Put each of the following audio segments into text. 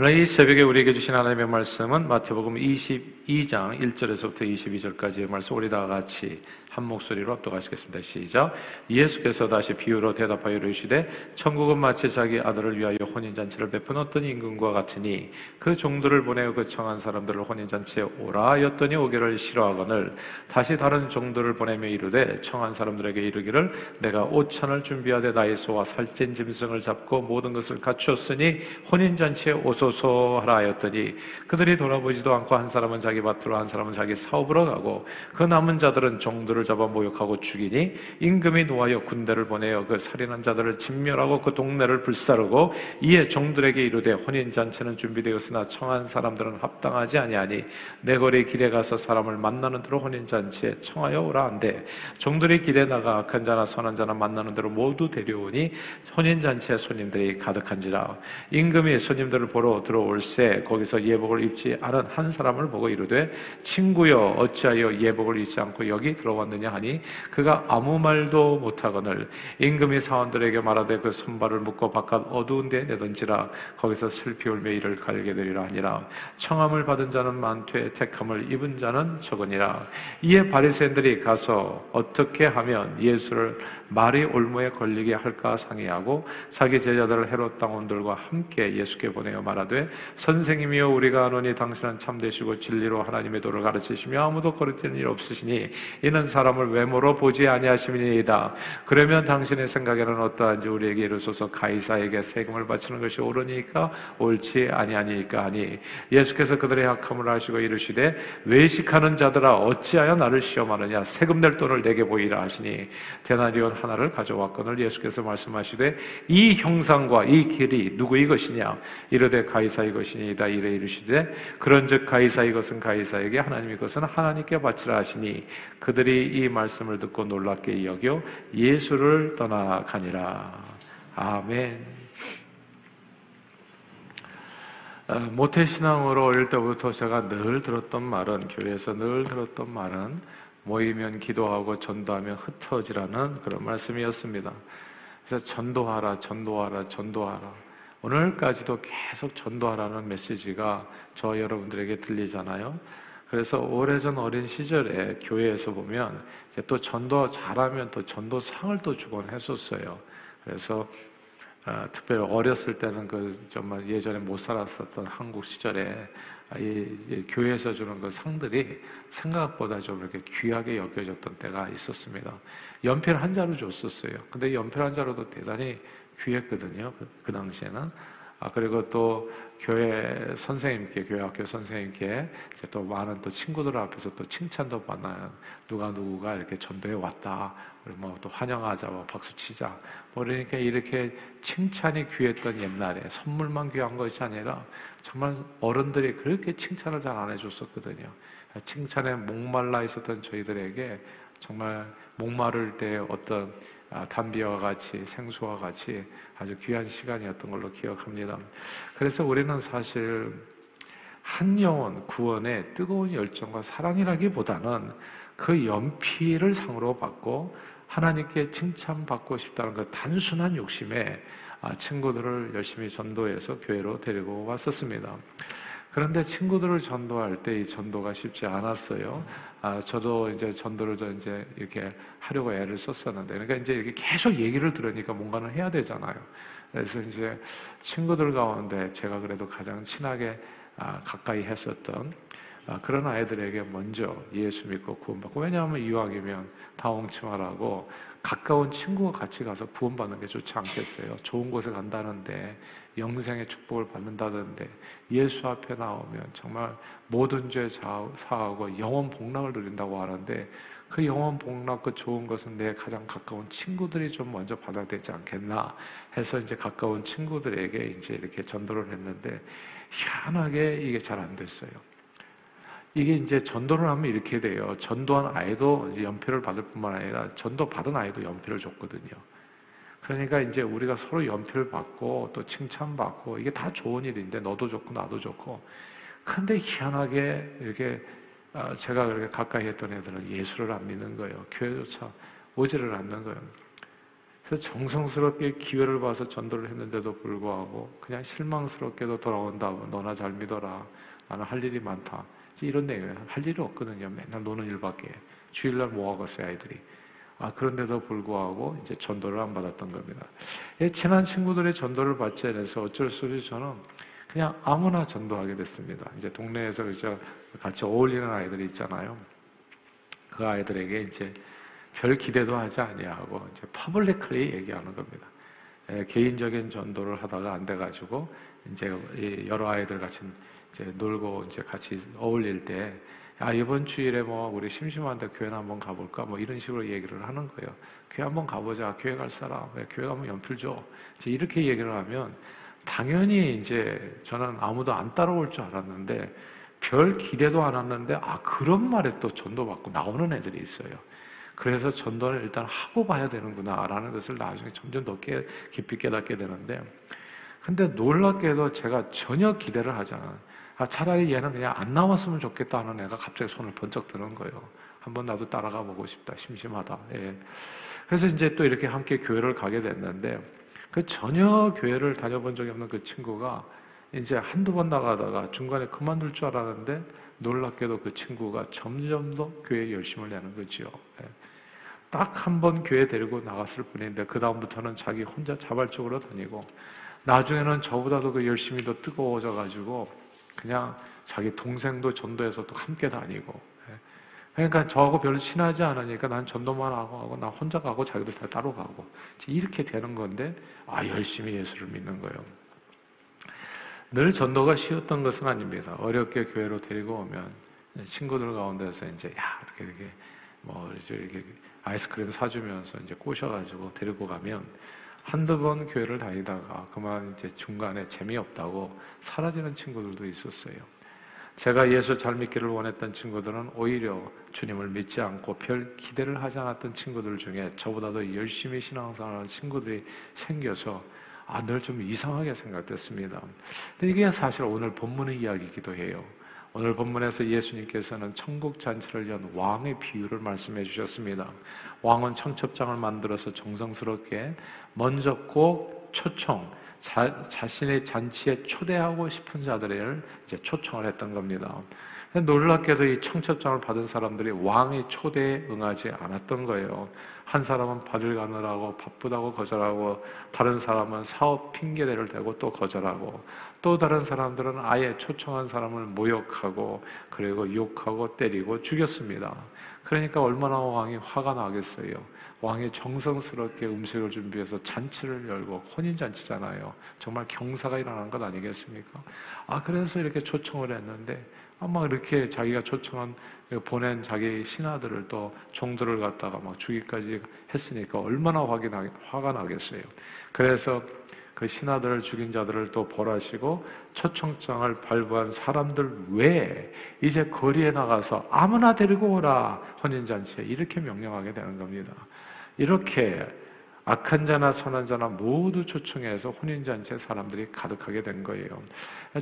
오늘 이 새벽에 우리에게 주신 하나님의 말씀은 마태복음 22장 1절에서부터 22절까지의 말씀 우리 다 같이 한 목소리로 합독하시겠습니다. 시작. 예수께서 다시 비유로 대답하여 이르시되 천국은 마치 자기 아들을 위하여 혼인 잔치를 베푼 어떤 임금과 같으니 그 종들을 보내어 그 청한 사람들을 혼인 잔치에 오라 하였더니 오기를 싫어하거늘 다시 다른 종들을 보내며 이르되 청한 사람들에게 이르기를 내가 오찬을 준비하되 나의 소와 살찐 짐승을 잡고 모든 것을 갖추었으니 혼인 잔치에 오소 서 하라 하였더니 그들이 돌아보지도 않고 한 사람은 자기 밭으로 한 사람은 자기 사업으로 가고 그 남은 자들은 종들을 잡아 모욕하고 죽이니 임금이 노하여 군대를 보내어 그 살인한 자들을 진멸하고 그 동네를 불사르고 이에 종들에게 이르되 혼인 잔치는 준비되었으나 청한 사람들은 합당하지 아니하니 내 거리 길에 가서 사람을 만나는 대로 혼인 잔치에 청하여 오라 한대. 종들이 길에 나가 악한 자나 선한 자나 만나는 대로 모두 데려오니 혼인 잔치에 손님들이 가득한지라. 임금이 손님들을 보러 들어올새 거기서 예복을 입지 않은 한 사람을 보고 이르되 친구여 어찌하여 예복을 입지 않고 여기 들어왔느냐 하니 그가 아무 말도 못하거늘 임금이 사원들에게 말하되 그 손발을 묶고 바깥 어두운 데 내던지라 거기서 슬피 울며 이를 갈게 되리라 하니라. 청함을 받은 자는 많되 택함을 입은 자는 적으니라. 이에 바리새인들이 가서 어떻게 하면 예수를 말이 올무에 걸리게 할까 상의하고 자기 제자들을 헤롯 당원들과 함께 예수께 보내어 말하 되 선생님이여 우리가 아노니 당신은 참되시고 진리로 하나님의 도를 가르치시며 아무도 거르치는 일 없으시니 이는 사람을 외모로 보지 아니하심이니이다. 그러면 당신의 생각에는 어떠한지 우리에게 이르소서 가이사에게 세금을 바치는 것이 옳으니까 옳지 아니하니까 하니 예수께서 그들의 약함을 아시고 이르시되 외식하는 자들아 어찌하여 나를 시험하느냐? 세금 낼 돈을 내게 보이라 하시니 대나리온 하나를 가져왔거늘 예수께서 말씀하시되 이 형상과 이 길이 누구의 것이냐? 이르되 가이사의 것이니이다 이래 이르시되 그런즉 가이사의 것은 가이사에게 하나님의 것은 하나님께 바치라 하시니 그들이 이 말씀을 듣고 놀랍게 여겨 예수를 떠나가니라 아멘. 어, 모태신앙으로 어릴 때부터 제가 늘 들었던 말은 교회에서 늘 들었던 말은 모이면 기도하고 전도하면 흩어지라는 그런 말씀이었습니다. 그래서 전도하라, 전도하라, 전도하라. 오늘까지도 계속 전도하라는 메시지가 저 여러분들에게 들리잖아요. 그래서 오래전 어린 시절에 교회에서 보면 또 전도 잘하면 또 전도상을 또 주곤 했었어요. 그래서 어, 특별히 어렸을 때는 그 정말 예전에 못 살았었던 한국 시절에 이, 이 교회에서 주는 그 상들이 생각보다 좀 이렇게 귀하게 여겨졌던 때가 있었습니다. 연필 한 자루 줬었어요. 근데 연필 한 자루도 대단히 귀했거든요. 그, 그 당시에는. 아, 그리고 또 교회 선생님께, 교회 학교 선생님께 또 많은 또 친구들 앞에서 또 칭찬도 받나요. 누가 누구가 이렇게 전도해 왔다. 뭐또 환영하자, 뭐 박수 치자. 뭐 그러니까 이렇게 칭찬이 귀했던 옛날에 선물만 귀한 것이 아니라 정말 어른들이 그렇게 칭찬을 잘 안 해줬었거든요. 칭찬에 목말라 있었던 저희들에게 정말 목마를 때 어떤 아, 담비와 같이 생수와 같이 아주 귀한 시간이었던 걸로 기억합니다. 그래서 우리는 사실 한 영혼 구원의 뜨거운 열정과 사랑이라기보다는 그 연필을 상으로 받고 하나님께 칭찬받고 싶다는 그 단순한 욕심에 아, 친구들을 열심히 전도해서 교회로 데리고 왔었습니다. 그런데 친구들을 전도할 때 이 전도가 쉽지 않았어요. 아, 저도 이제 전도를 좀 이제 이렇게 하려고 애를 썼었는데, 그러니까 이제 이렇게 계속 얘기를 들으니까 뭔가는 해야 되잖아요. 그래서 이제 친구들 가운데 제가 그래도 가장 친하게 아, 가까이 했었던 아, 그런 아이들에게 먼저 예수 믿고 구원받고 왜냐하면 이왕이면 다홍치마라고 가까운 친구가 같이 가서 구원받는 게 좋지 않겠어요? 좋은 곳에 간다는데 영생의 축복을 받는다던데 예수 앞에 나오면 정말 모든 죄 사하고 영원 복락을 누린다고 하는데 그 영원 복락 그 좋은 것은 내 가장 가까운 친구들이 좀 먼저 받아야 되지 않겠나 해서 이제 가까운 친구들에게 이제 이렇게 전도를 했는데 희한하게 이게 잘 안 됐어요. 이게 이제 전도를 하면 이렇게 돼요. 전도한 아이도 연필을 받을 뿐만 아니라 전도 받은 아이도 연필을 줬거든요. 그러니까 이제 우리가 서로 연필 받고 또 칭찬받고 이게 다 좋은 일인데 너도 좋고 나도 좋고 근데 희한하게 이렇게 아, 제가 그렇게 가까이 했던 애들은 예수를 안 믿는 거예요. 교회조차 오지를 않는 거예요. 그래서 정성스럽게 기회를 봐서 전도를 했는데도 불구하고 그냥 실망스럽게도 돌아온다. 너나 잘 믿어라. 나는 할 일이 많다. 이런 내용이에요. 할 일이 없거든요. 맨날 노는 일밖에. 주일날 뭐 하겠어요, 아이들이. 아, 그런데도 불구하고 이제 전도를 안 받았던 겁니다. 예, 친한 친구들의 전도를 받지 않아서 어쩔 수 없이 저는 그냥 아무나 전도하게 됐습니다. 이제 동네에서 그저 같이 어울리는 아이들이 있잖아요. 그 아이들에게 이제 별 기대도 하지 아니하고 이제 publicly 얘기하는 겁니다. 예, 개인적인 전도를 하다가 안 돼가지고 이제 여러 아이들 같이 이제 놀고 이제 같이 어울릴 때, 아, 이번 주일에 뭐 우리 심심한데 교회 한번 가볼까? 뭐 이런 식으로 얘기를 하는 거예요. 교회 한번 가보자. 교회 갈 사람. 왜 교회 가면 연필 줘. 이제 이렇게 얘기를 하면 당연히 이제 저는 아무도 안 따라올 줄 알았는데 별 기대도 안 했는데 아, 그런 말에 또 전도받고 나오는 애들이 있어요. 그래서 전도를 일단 하고 봐야 되는구나라는 것을 나중에 점점 더 깨, 깊이 깨닫게 되는데 근데 놀랍게도 제가 전혀 기대를 하지 않아요. 아, 차라리 얘는 그냥 안 나왔으면 좋겠다 하는 애가 갑자기 손을 번쩍 드는 거예요. 한번 나도 따라가 보고 싶다. 심심하다. 예. 그래서 이제 또 이렇게 함께 교회를 가게 됐는데 그 전혀 교회를 다녀본 적이 없는 그 친구가 이제 한두 번 나가다가 중간에 그만둘 줄 알았는데 놀랍게도 그 친구가 점점 더 교회에 열심을 내는 거지요. 예. 딱한 번 교회 데리고 나갔을 뿐인데 그 다음부터는 자기 혼자 자발적으로 다니고 나중에는 저보다도 그 열심히 더 뜨거워져 가지고 그냥 자기 동생도 전도해서 또 함께 다니고 예. 그러니까 저하고 별로 친하지 않으니까 난 전도만 하고 하고 나 혼자 가고 자기들 다 따로 가고 이렇게 되는 건데 아 열심히 예수를 믿는 거예요. 늘 전도가 쉬웠던 것은 아닙니다. 어렵게 교회로 데리고 오면 친구들 가운데서 이제 야 이렇게 이렇게 뭐 이렇게 아이스크림 사주면서 이제 꼬셔가지고 데리고 가면 한두 번 교회를 다니다가 그만 이제 중간에 재미없다고 사라지는 친구들도 있었어요. 제가 예수 잘 믿기를 원했던 친구들은 오히려 주님을 믿지 않고 별 기대를 하지 않았던 친구들 중에 저보다도 열심히 신앙생활하는 친구들이 생겨서 아, 늘 좀 이상하게 생각됐습니다. 근데 이게 사실 오늘 본문의 이야기이기도 해요. 오늘 본문에서 예수님께서는 천국 잔치를 연 왕의 비유를 말씀해 주셨습니다. 왕은 청첩장을 만들어서 정성스럽게 먼저 꼭 초청, 자, 자신의 잔치에 초대하고 싶은 자들을 이제 초청을 했던 겁니다. 놀랍게도 이 청첩장을 받은 사람들이 왕의 초대에 응하지 않았던 거예요. 한 사람은 받을 가느라고 바쁘다고 거절하고 다른 사람은 사업 핑계대를 대고 또 거절하고 또 다른 사람들은 아예 초청한 사람을 모욕하고 그리고 욕하고 때리고 죽였습니다. 그러니까 얼마나 왕이 화가 나겠어요. 왕이 정성스럽게 음식을 준비해서 잔치를 열고 혼인잔치잖아요. 정말 경사가 일어난 것 아니겠습니까? 아, 그래서 이렇게 초청을 했는데 아마 이렇게 자기가 초청한 보낸 자기 신하들을 또 종들을 갖다가 막 죽이까지 했으니까 얼마나 화가 나겠어요. 그래서 그 신하들을 죽인 자들을 또 벌하시고 초청장을 발부한 사람들 외에 이제 거리에 나가서 아무나 데리고 오라 혼인잔치에 이렇게 명령하게 되는 겁니다. 이렇게 악한 자나 선한 자나 모두 초청해서 혼인잔치에 사람들이 가득하게 된 거예요.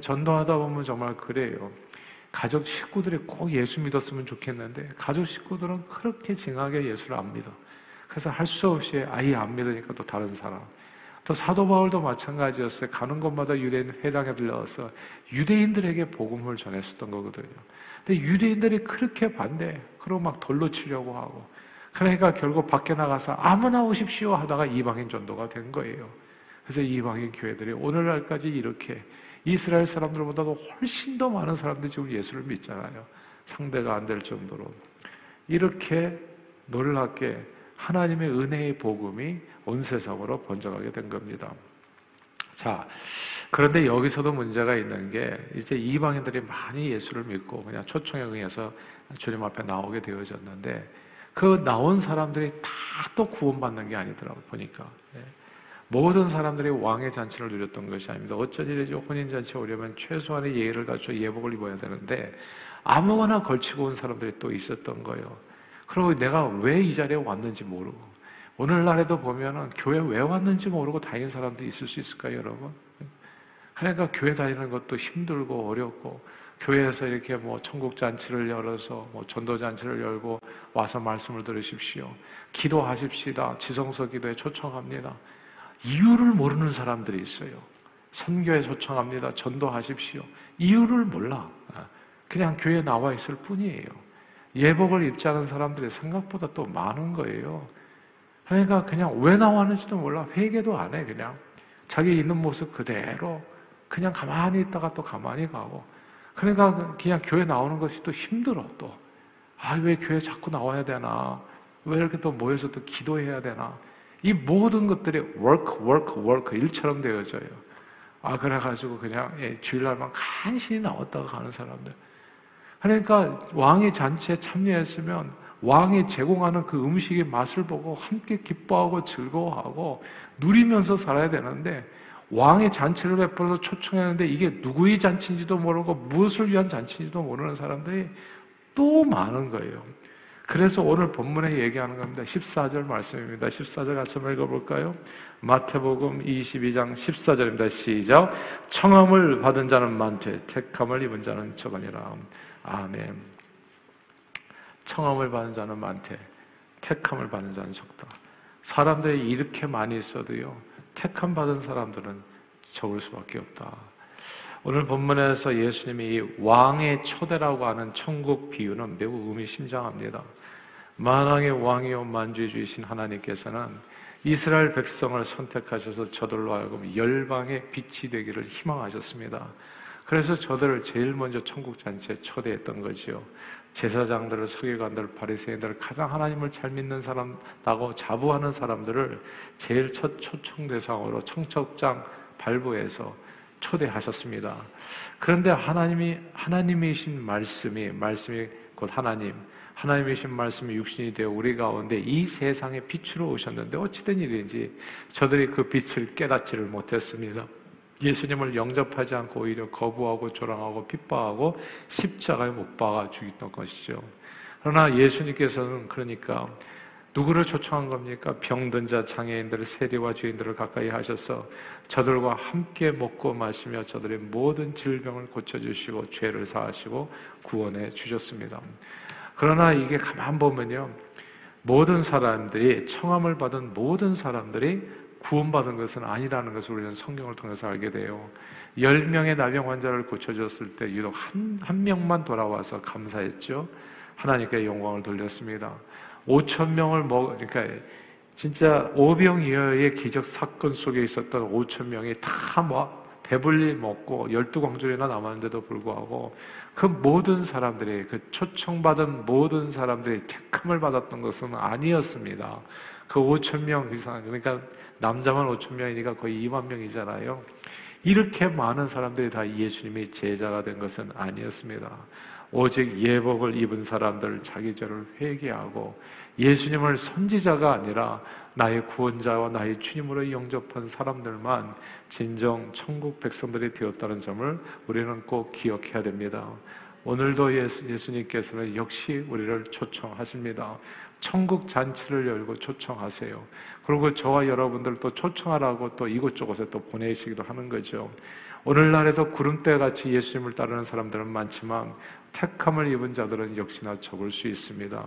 전도하다 보면 정말 그래요. 가족 식구들이 꼭 예수 믿었으면 좋겠는데 가족 식구들은 그렇게 징하게 예수를 안 믿어. 그래서 할 수 없이 아예 안 믿으니까 또 다른 사람. 또 사도 바울도 마찬가지였어요. 가는 곳마다 유대인 회당에 들러서 유대인들에게 복음을 전했었던 거거든요. 근데 유대인들이 그렇게 반대, 그러고 막 돌로 치려고 하고, 그러니까 결국 밖에 나가서 아무나 오십시오 하다가 이방인 전도가 된 거예요. 그래서 이방인 교회들이 오늘날까지 이렇게 이스라엘 사람들보다도 훨씬 더 많은 사람들이 지금 예수를 믿잖아요. 상대가 안 될 정도로. 이렇게 놀랍게 하나님의 은혜의 복음이 온 세상으로 번져가게 된 겁니다. 자, 그런데 여기서도 문제가 있는 게 이제 이방인들이 많이 예수를 믿고 그냥 초청에 응해서 주님 앞에 나오게 되어졌는데 그 나온 사람들이 다 또 구원받는 게 아니더라고 보니까 예. 모든 사람들이 왕의 잔치를 누렸던 것이 아닙니다. 어쩐 일이지 혼인 잔치에 오려면 최소한의 예의를 갖춰 예복을 입어야 되는데 아무거나 걸치고 온 사람들이 또 있었던 거예요. 그리고 내가 왜 이 자리에 왔는지 모르고 오늘날에도 보면은 교회 왜 왔는지 모르고 다닌 사람도 있을 수 있을까요, 여러분? 그러니까 교회 다니는 것도 힘들고 어렵고 교회에서 이렇게 뭐 천국 잔치를 열어서 뭐 전도 잔치를 열고 와서 말씀을 들으십시오. 기도하십시다. 지성서 기도에 초청합니다. 이유를 모르는 사람들이 있어요. 선교에 초청합니다. 전도하십시오. 이유를 몰라. 그냥 교회에 나와 있을 뿐이에요. 예복을 입지 않은 사람들이 생각보다 또 많은 거예요. 그러니까 그냥 왜 나왔는지도 몰라. 회개도 안 해, 그냥. 자기 있는 모습 그대로 그냥 가만히 있다가 또 가만히 가고. 그러니까 그냥 교회 나오는 것이 또 힘들어, 또. 아, 왜 교회 자꾸 나와야 되나? 왜 이렇게 또 모여서 또 기도해야 되나? 이 모든 것들이 work, work, work 일처럼 되어져요. 아, 그래가지고 그냥 예, 주일날만 간신히 나왔다가 가는 사람들. 그러니까 왕의 잔치에 참여했으면 왕이 제공하는 그 음식의 맛을 보고 함께 기뻐하고 즐거워하고 누리면서 살아야 되는데 왕의 잔치를 베풀어서 초청했는데 이게 누구의 잔치인지도 모르고 무엇을 위한 잔치인지도 모르는 사람들이 또 많은 거예요. 그래서 오늘 본문에 얘기하는 겁니다. 14절 말씀입니다. 14절 같이 읽어볼까요? 마태복음 22장 14절입니다. 시작. 청함을 받은 자는 많되 택함을 입은 자는 적으니라. 아멘. 청함을 받은 자는 많되 택함을 받은 자는 적다. 사람들이 이렇게 많이 있어도요. 택함 받은 사람들은 적을 수밖에 없다. 오늘 본문에서 예수님이 왕의 초대라고 하는 천국 비유는 매우 의미심장합니다. 만왕의 왕이요 만주주이신 하나님께서는 이스라엘 백성을 선택하셔서 저들로 하여금 열방의 빛이 되기를 희망하셨습니다. 그래서 저들을 제일 먼저 천국 잔치에 초대했던 거지요. 제사장들을 서기관들 바리새인들 가장 하나님을 잘 믿는 사람다고 자부하는 사람들을 제일 첫 초청 대상으로 청첩장 발부해서 초대하셨습니다. 그런데 하나님이 하나님이신 말씀이 말씀이 곧 하나님 하나님이신 말씀이 육신이 되어 우리 가운데 이 세상에 빛으로 오셨는데 어찌된 일인지 저들이 그 빛을 깨닫지를 못했습니다. 예수님을 영접하지 않고 오히려 거부하고 조랑하고 핍박하고 십자가에 못 박아 죽였던 것이죠. 그러나 예수님께서는 그러니까 누구를 초청한 겁니까? 병든 자, 장애인들, 세리와 죄인들을 가까이 하셔서 저들과 함께 먹고 마시며 저들의 모든 질병을 고쳐주시고 죄를 사하시고 구원해 주셨습니다. 그러나 이게 가만 보면요. 모든 사람들이 청함을 받은 모든 사람들이 구원받은 것은 아니라는 것을 우리는 성경을 통해서 알게 돼요. 10명의 나병 환자를 고쳐줬을 때 유독 한, 한 명만 돌아와서 감사했죠. 하나님께 영광을 돌렸습니다. 5천 명을 먹, 그러니까 진짜 오병이어의 기적 사건 속에 있었던 5천 명이 다뭐 배불리 먹고 열두 광절이나 남았는데도 불구하고 그 모든 사람들이 그 초청받은 모든 사람들이 택함을 받았던 것은 아니었습니다. 그 5천 명 이상 그러니까 남자만 5천 명이니까 거의 2만 명이잖아요. 이렇게 많은 사람들이 다 예수님의 제자가 된 것은 아니었습니다. 오직 예복을 입은 사람들 자기 죄를 회개하고 예수님을 선지자가 아니라 나의 구원자와 나의 주님으로 영접한 사람들만 진정 천국 백성들이 되었다는 점을 우리는 꼭 기억해야 됩니다. 오늘도 예수, 예수님께서는 역시 우리를 초청하십니다. 천국 잔치를 열고 초청하세요. 그리고 저와 여러분들 또 초청하라고 또 이곳저곳에 또 보내시기도 하는 거죠. 오늘날에도 구름대 같이 예수님을 따르는 사람들은 많지만 택함을 입은 자들은 역시나 적을 수 있습니다.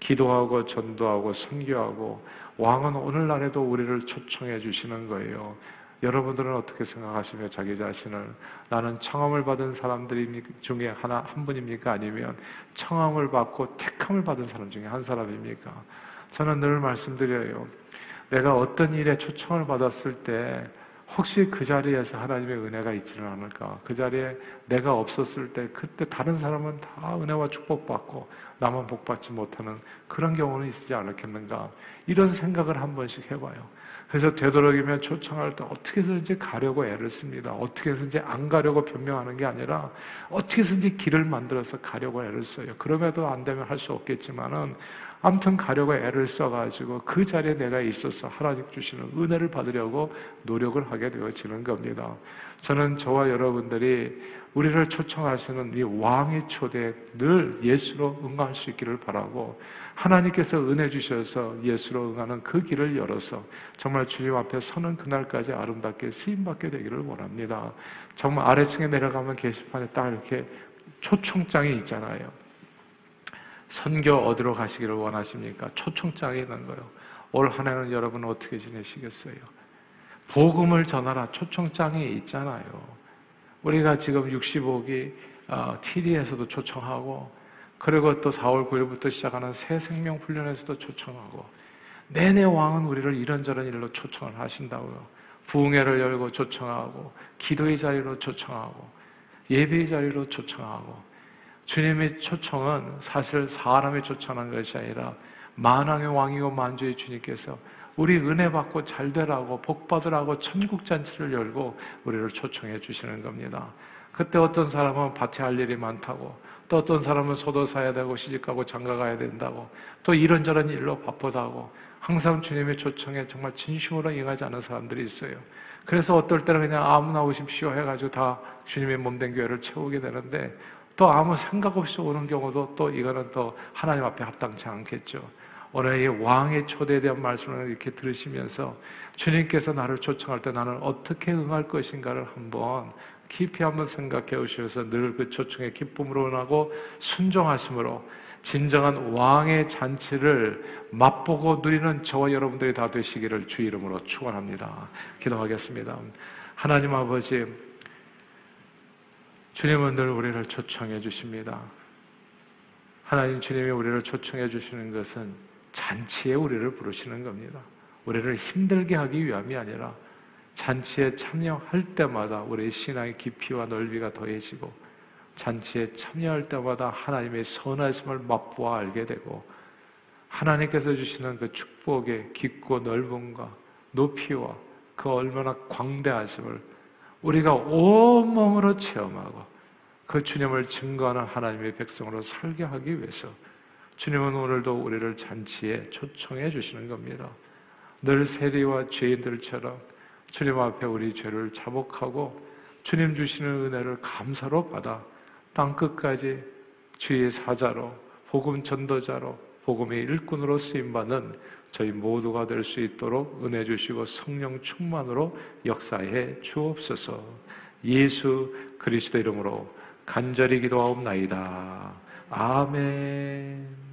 기도하고 전도하고 선교하고 왕은 오늘날에도 우리를 초청해 주시는 거예요. 여러분들은 어떻게 생각하시며 자기 자신을 나는 청함을 받은 사람들 중에 하나 한 분입니까? 아니면 청함을 받고 택함을 받은 사람 중에 한 사람입니까? 저는 늘 말씀드려요. 내가 어떤 일에 초청을 받았을 때 혹시 그 자리에서 하나님의 은혜가 있지는 않을까? 그 자리에 내가 없었을 때 그때 다른 사람은 다 은혜와 축복받고 나만 복받지 못하는 그런 경우는 있지 않았겠는가? 이런 생각을 한 번씩 해봐요. 그래서 되도록이면 초청할 때 어떻게 해서든지 가려고 애를 씁니다. 어떻게 해서든지 안 가려고 변명하는 게 아니라 어떻게 해서든지 길을 만들어서 가려고 애를 써요. 그럼에도 안 되면 할 수 없겠지만은 아무튼 가려고 애를 써가지고 그 자리에 내가 있어서 하나님 주시는 은혜를 받으려고 노력을 하게 되어지는 겁니다. 저는 저와 여러분들이 우리를 초청하시는 이 왕의 초대에 늘 예수로 응할 수 있기를 바라고 하나님께서 은혜 주셔서 예수로 응하는 그 길을 열어서 정말 주님 앞에 서는 그날까지 아름답게 쓰임받게 되기를 원합니다. 정말 아래층에 내려가면 게시판에 딱 이렇게 초청장이 있잖아요. 선교 어디로 가시기를 원하십니까? 초청장이 있는 거예요. 올 한 해는 여러분 어떻게 지내시겠어요? 복음을 전하라 초청장이 있잖아요. 우리가 지금 65기 어, TD에서도 초청하고 그리고 또 4월 9일부터 시작하는 새 생명 훈련에서도 초청하고 내내 왕은 우리를 이런저런 일로 초청을 하신다고요. 부흥회를 열고 초청하고 기도의 자리로 초청하고 예배의 자리로 초청하고 주님의 초청은 사실 사람의 초청하는 것이 아니라 만왕의 왕이고 만주의 주님께서 우리 은혜 받고 잘 되라고 복 받으라고 천국 잔치를 열고 우리를 초청해 주시는 겁니다. 그때 어떤 사람은 밭에 할 일이 많다고 또 어떤 사람은 소도 사야 되고 시집가고 장가 가야 된다고 또 이런저런 일로 바쁘다고 항상 주님의 초청에 정말 진심으로 응하지 않은 사람들이 있어요. 그래서 어떨 때는 그냥 아무나 오십시오 해가지고 다 주님의 몸된 교회를 채우게 되는데 또 아무 생각 없이 오는 경우도 또 이거는 또 하나님 앞에 합당치 않겠죠. 오늘 이 왕의 초대에 대한 말씀을 이렇게 들으시면서 주님께서 나를 초청할 때 나는 어떻게 응할 것인가를 한번 깊이 한번 생각해 오셔서 늘 그 초청에 기쁨으로 응하고 순종하심으로 진정한 왕의 잔치를 맛보고 누리는 저와 여러분들이 다 되시기를 주 이름으로 축원합니다. 기도하겠습니다. 하나님 아버지 주님은 늘 우리를 초청해 주십니다. 하나님 주님이 우리를 초청해 주시는 것은 잔치에 우리를 부르시는 겁니다. 우리를 힘들게 하기 위함이 아니라 잔치에 참여할 때마다 우리의 신앙의 깊이와 넓이가 더해지고 잔치에 참여할 때마다 하나님의 선하심을 맛보아 알게 되고 하나님께서 주시는 그 축복의 깊고 넓음과 높이와 그 얼마나 광대하심을 우리가 온몸으로 체험하고 그 주님을 증거하는 하나님의 백성으로 살게 하기 위해서 주님은 오늘도 우리를 잔치에 초청해 주시는 겁니다. 늘 세리와 죄인들처럼 주님 앞에 우리 죄를 자복하고 주님 주시는 은혜를 감사로 받아 땅 끝까지 주의 사자로 복음 전도자로 복음의 일꾼으로 쓰임 받는 저희 모두가 될 수 있도록 은혜 주시고 성령 충만으로 역사해 주옵소서. 예수 그리스도 이름으로 간절히 기도하옵나이다. 아멘.